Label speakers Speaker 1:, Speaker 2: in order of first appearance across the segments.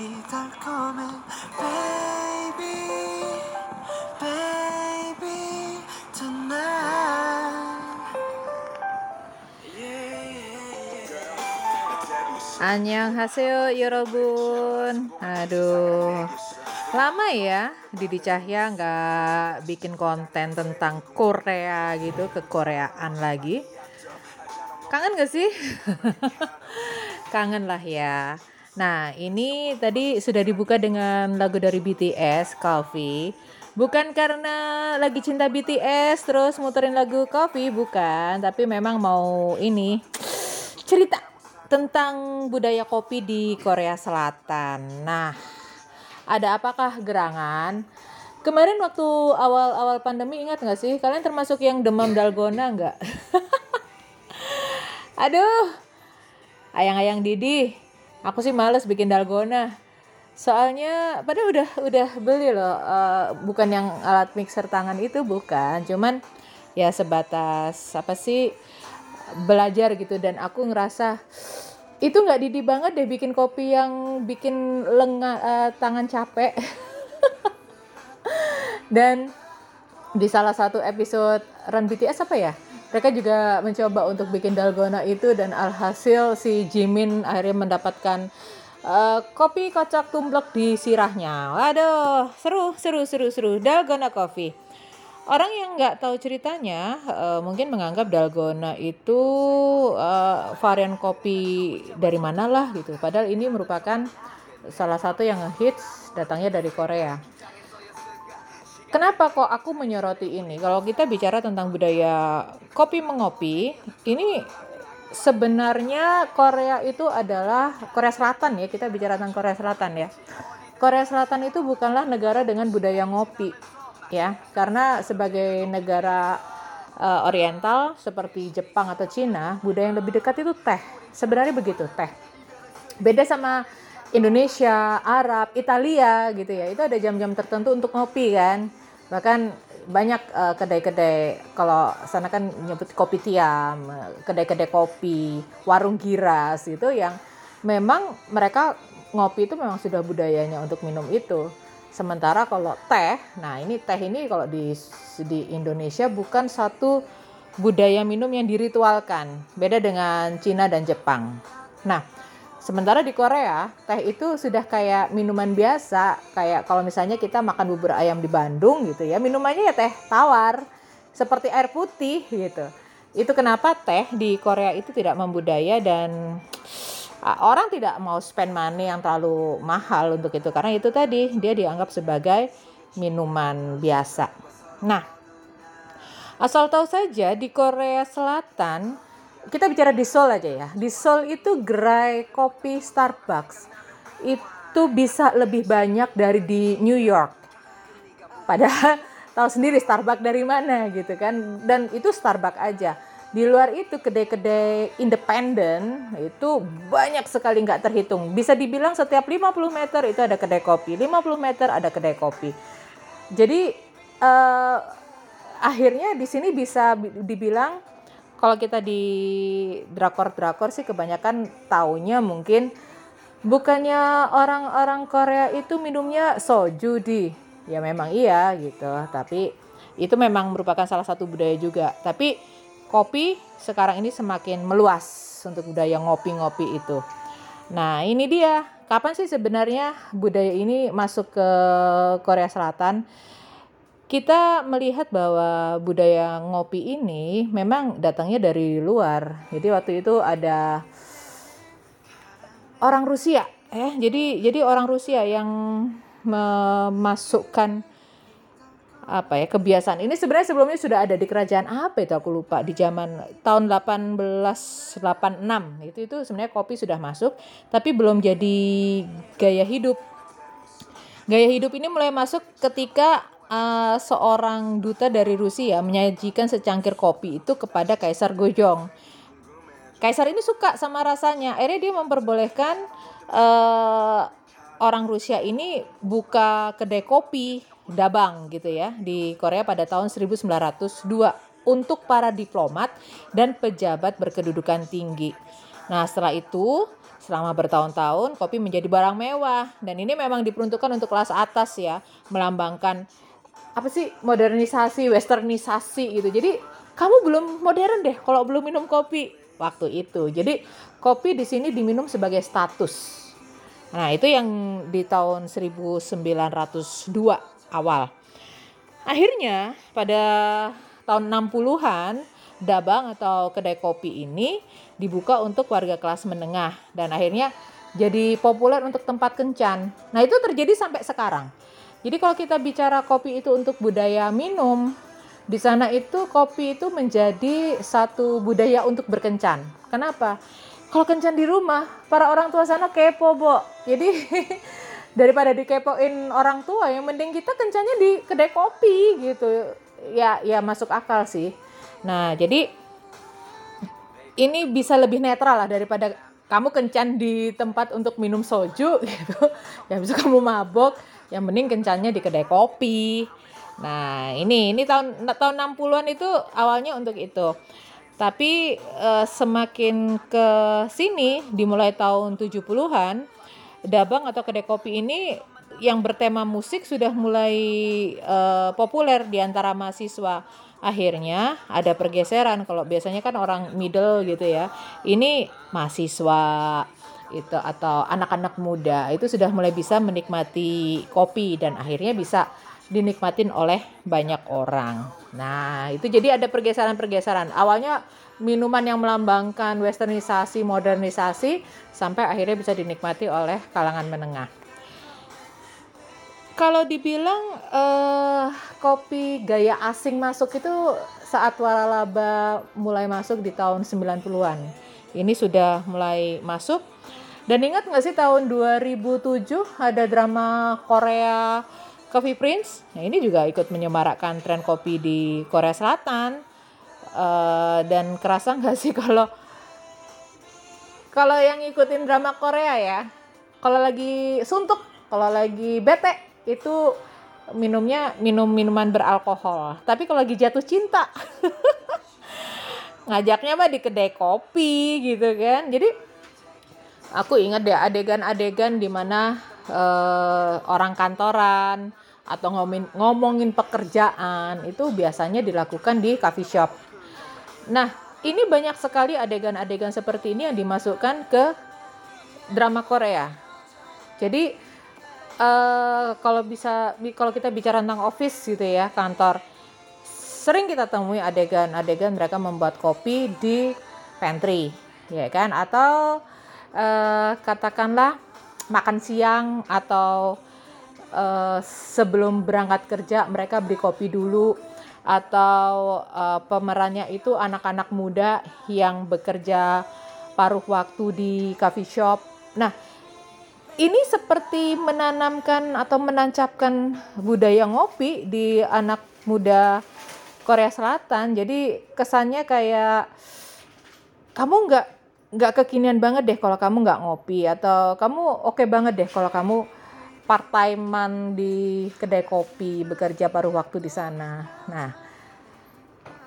Speaker 1: 이 달콤해 baby baby tonight
Speaker 2: Annyeonghaseyo 여러분. Aduh. Lama ya Didi Cahya nggak bikin konten tentang Korea gitu, kekoreaan lagi. Kangen gak sih? Kangen lah ya. Nah, ini tadi sudah dibuka dengan lagu dari BTS, Coffee. Bukan karena lagi cinta BTS terus muterin lagu Coffee, bukan. Tapi memang mau ini cerita tentang budaya kopi di Korea Selatan. Nah, ada apakah gerangan? Kemarin waktu awal-awal pandemi ingat nggak sih? Kalian termasuk yang demam dalgona nggak? Aduh, ayang-ayang Didi, aku sih males bikin dalgona. Soalnya, padahal udah udah beli loh, uh, bukan yang alat mixer tangan itu bukan, cuman ya sebatas apa sih belajar gitu dan aku ngerasa itu nggak Didi banget deh bikin kopi yang bikin lengan uh, tangan capek. dan di salah satu episode Run BTS apa ya? Mereka juga mencoba untuk bikin dalgona itu dan alhasil si Jimin akhirnya mendapatkan uh, kopi kocok tumblek di sirahnya. Waduh, seru, seru, seru, seru. Dalgona coffee. Orang yang nggak tahu ceritanya uh, mungkin menganggap dalgona itu uh, varian kopi dari mana lah gitu. Padahal ini merupakan salah satu yang hits datangnya dari Korea. Kenapa kok aku menyoroti ini? Kalau kita bicara tentang budaya kopi mengopi, ini sebenarnya Korea itu adalah Korea Selatan ya, kita bicara tentang Korea Selatan ya. Korea Selatan itu bukanlah negara dengan budaya ngopi ya, karena sebagai negara uh, oriental seperti Jepang atau Cina, budaya yang lebih dekat itu teh. Sebenarnya begitu, teh. Beda sama Indonesia, Arab, Italia gitu ya. Itu ada jam-jam tertentu untuk ngopi kan bahkan banyak uh, kedai-kedai kalau sana kan nyebut kopi tiam kedai-kedai kopi warung giras itu yang memang mereka ngopi itu memang sudah budayanya untuk minum itu. Sementara kalau teh nah ini teh ini kalau di di Indonesia bukan satu budaya minum yang diritualkan. Beda dengan Cina dan Jepang. Nah Sementara di Korea, teh itu sudah kayak minuman biasa, kayak kalau misalnya kita makan bubur ayam di Bandung gitu ya, minumannya ya teh tawar, seperti air putih gitu. Itu kenapa teh di Korea itu tidak membudaya dan orang tidak mau spend money yang terlalu mahal untuk itu karena itu tadi dia dianggap sebagai minuman biasa. Nah, asal tahu saja di Korea Selatan kita bicara di Seoul aja ya. Di Seoul itu gerai kopi Starbucks itu bisa lebih banyak dari di New York. Padahal tahu sendiri Starbucks dari mana gitu kan. Dan itu Starbucks aja. Di luar itu kedai-kedai independen itu banyak sekali nggak terhitung. Bisa dibilang setiap 50 meter itu ada kedai kopi, 50 meter ada kedai kopi. Jadi uh, akhirnya di sini bisa dibilang kalau kita di drakor-drakor sih kebanyakan taunya mungkin bukannya orang-orang Korea itu minumnya soju di. Ya memang iya gitu. Tapi itu memang merupakan salah satu budaya juga. Tapi kopi sekarang ini semakin meluas untuk budaya ngopi-ngopi itu. Nah ini dia. Kapan sih sebenarnya budaya ini masuk ke Korea Selatan kita melihat bahwa budaya ngopi ini memang datangnya dari luar. Jadi waktu itu ada orang Rusia, ya. Jadi jadi orang Rusia yang memasukkan apa ya kebiasaan ini sebenarnya sebelumnya sudah ada di kerajaan apa itu aku lupa di zaman tahun 1886 itu itu sebenarnya kopi sudah masuk tapi belum jadi gaya hidup gaya hidup ini mulai masuk ketika uh, seorang duta dari Rusia menyajikan secangkir kopi itu kepada Kaisar Gojong. Kaisar ini suka sama rasanya, akhirnya dia memperbolehkan uh, orang Rusia ini buka kedai kopi dabang gitu ya di Korea pada tahun 1902 untuk para diplomat dan pejabat berkedudukan tinggi. Nah setelah itu selama bertahun-tahun kopi menjadi barang mewah dan ini memang diperuntukkan untuk kelas atas ya melambangkan apa sih modernisasi westernisasi gitu. Jadi kamu belum modern deh kalau belum minum kopi. Waktu itu. Jadi kopi di sini diminum sebagai status. Nah itu yang di tahun 1902 awal. Akhirnya pada tahun 60-an dabang atau kedai kopi ini dibuka untuk warga kelas menengah. Dan akhirnya jadi populer untuk tempat kencan. Nah, itu terjadi sampai sekarang. Jadi kalau kita bicara kopi itu untuk budaya minum, di sana itu kopi itu menjadi satu budaya untuk berkencan. Kenapa? Kalau kencan di rumah, para orang tua sana kepo, Bo. Jadi daripada dikepoin orang tua, yang mending kita kencannya di kedai kopi gitu. Ya, ya masuk akal sih. Nah, jadi ini bisa lebih netral lah daripada kamu kencan di tempat untuk minum soju gitu. Ya bisa kamu mabok, yang mending kencannya di kedai kopi. Nah, ini ini tahun tahun 60-an itu awalnya untuk itu. Tapi eh, semakin ke sini dimulai tahun 70-an, dabang atau kedai kopi ini yang bertema musik sudah mulai eh, populer di antara mahasiswa akhirnya ada pergeseran kalau biasanya kan orang middle gitu ya ini mahasiswa itu atau anak-anak muda itu sudah mulai bisa menikmati kopi dan akhirnya bisa dinikmatin oleh banyak orang. Nah, itu jadi ada pergeseran-pergeseran. Awalnya minuman yang melambangkan westernisasi, modernisasi sampai akhirnya bisa dinikmati oleh kalangan menengah kalau dibilang uh, kopi gaya asing masuk itu saat waralaba mulai masuk di tahun 90-an. Ini sudah mulai masuk. Dan ingat nggak sih tahun 2007 ada drama Korea Coffee Prince? Nah ini juga ikut menyemarakkan tren kopi di Korea Selatan. Uh, dan kerasa nggak sih kalau kalau yang ngikutin drama Korea ya, kalau lagi suntuk, kalau lagi bete, itu minumnya minum minuman beralkohol. Tapi kalau lagi jatuh cinta, ngajaknya mah di kedai kopi gitu kan. Jadi aku ingat deh adegan-adegan di mana uh, orang kantoran atau ngomongin, ngomongin pekerjaan itu biasanya dilakukan di coffee shop. Nah, ini banyak sekali adegan-adegan seperti ini yang dimasukkan ke drama Korea. Jadi uh, kalau bisa kalau kita bicara tentang office gitu ya kantor sering kita temui adegan-adegan mereka membuat kopi di pantry ya kan atau uh, katakanlah makan siang atau uh, sebelum berangkat kerja mereka beli kopi dulu atau uh, pemerannya itu anak-anak muda yang bekerja paruh waktu di coffee shop. Nah, ini seperti menanamkan atau menancapkan budaya ngopi di anak muda Korea Selatan. Jadi kesannya kayak kamu nggak nggak kekinian banget deh kalau kamu nggak ngopi atau kamu oke okay banget deh kalau kamu part timean di kedai kopi bekerja paruh waktu di sana. Nah,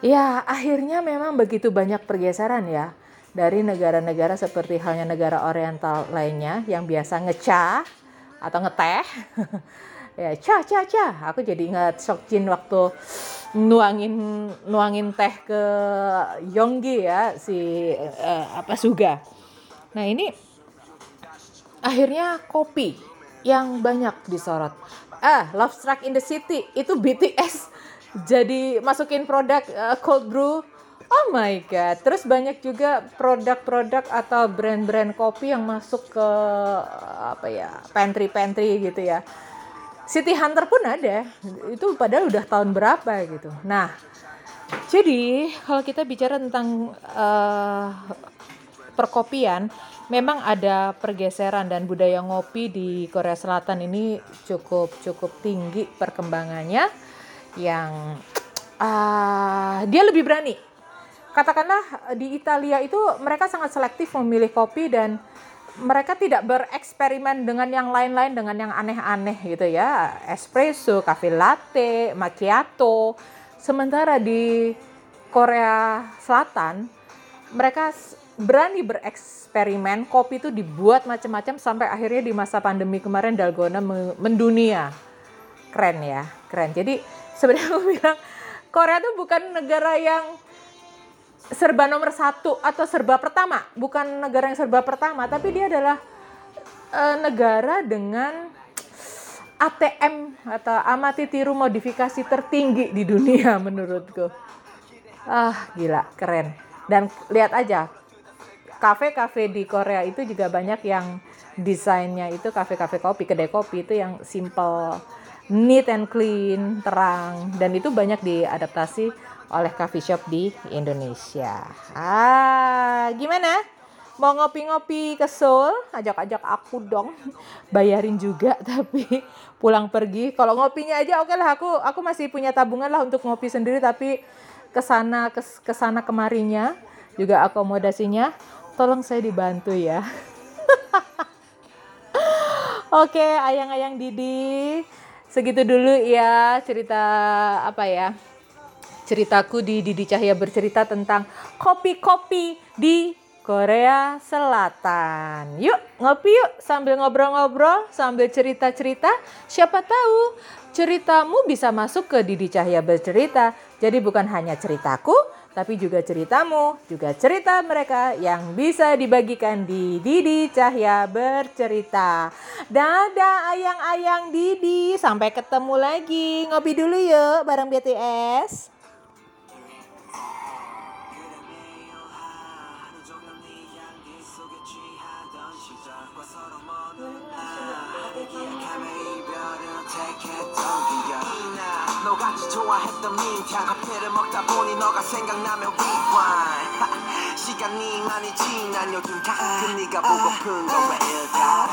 Speaker 2: ya akhirnya memang begitu banyak pergeseran ya dari negara-negara seperti halnya negara oriental lainnya yang biasa ngecah atau ngeteh ya cha cha cha aku jadi ingat Jin waktu nuangin nuangin teh ke Yonggi ya si uh, apa Suga. Nah ini akhirnya kopi yang banyak disorot. Ah Love Struck in the City. Itu BTS jadi masukin produk uh, cold brew. Oh my god. Terus banyak juga produk-produk atau brand-brand kopi yang masuk ke apa ya, pantry-pantry gitu ya. City Hunter pun ada. Itu padahal udah tahun berapa gitu. Nah, jadi kalau kita bicara tentang uh, perkopian, memang ada pergeseran dan budaya ngopi di Korea Selatan ini cukup cukup tinggi perkembangannya yang uh, dia lebih berani katakanlah di Italia itu mereka sangat selektif memilih kopi dan mereka tidak bereksperimen dengan yang lain-lain dengan yang aneh-aneh gitu ya. Espresso, cafe latte, macchiato. Sementara di Korea Selatan mereka berani bereksperimen kopi itu dibuat macam-macam sampai akhirnya di masa pandemi kemarin dalgona me- mendunia. Keren ya keren. Jadi sebenarnya aku bilang Korea tuh bukan negara yang serba nomor satu atau serba pertama. Bukan negara yang serba pertama tapi dia adalah eh, negara dengan ATM atau amati tiru modifikasi tertinggi di dunia menurutku. Ah gila keren. Dan lihat aja kafe-kafe di Korea itu juga banyak yang desainnya itu kafe-kafe kopi kedai kopi itu yang simple neat and clean terang. Dan itu banyak diadaptasi oleh coffee shop di Indonesia. Ah gimana? Mau ngopi-ngopi ke Seoul? Ajak-ajak aku dong. Bayarin juga tapi pulang pergi. Kalau ngopinya aja oke lah. Aku aku masih punya tabungan lah untuk ngopi sendiri tapi ke sana kes, ke sana kemarinya juga akomodasinya. Tolong saya dibantu ya. Oke ayang-ayang Didi. Segitu dulu ya cerita apa ya ceritaku di Didi Cahya bercerita tentang kopi-kopi di Korea Selatan. Yuk ngopi yuk sambil ngobrol-ngobrol, sambil cerita-cerita. Siapa tahu ceritamu bisa masuk ke Didi Cahya bercerita. Jadi bukan hanya ceritaku, tapi juga ceritamu, juga cerita mereka yang bisa dibagikan di Didi Cahya bercerita. Dadah ayang-ayang Didi, sampai ketemu lagi. Ngopi dulu yuk bareng BTS.
Speaker 1: 좋아했던 민트 커피를 먹다 보니 너가 생각나면 rewind. 시간이 많이 지난 요즘 가끔 네가 보고픈 건 왜 일까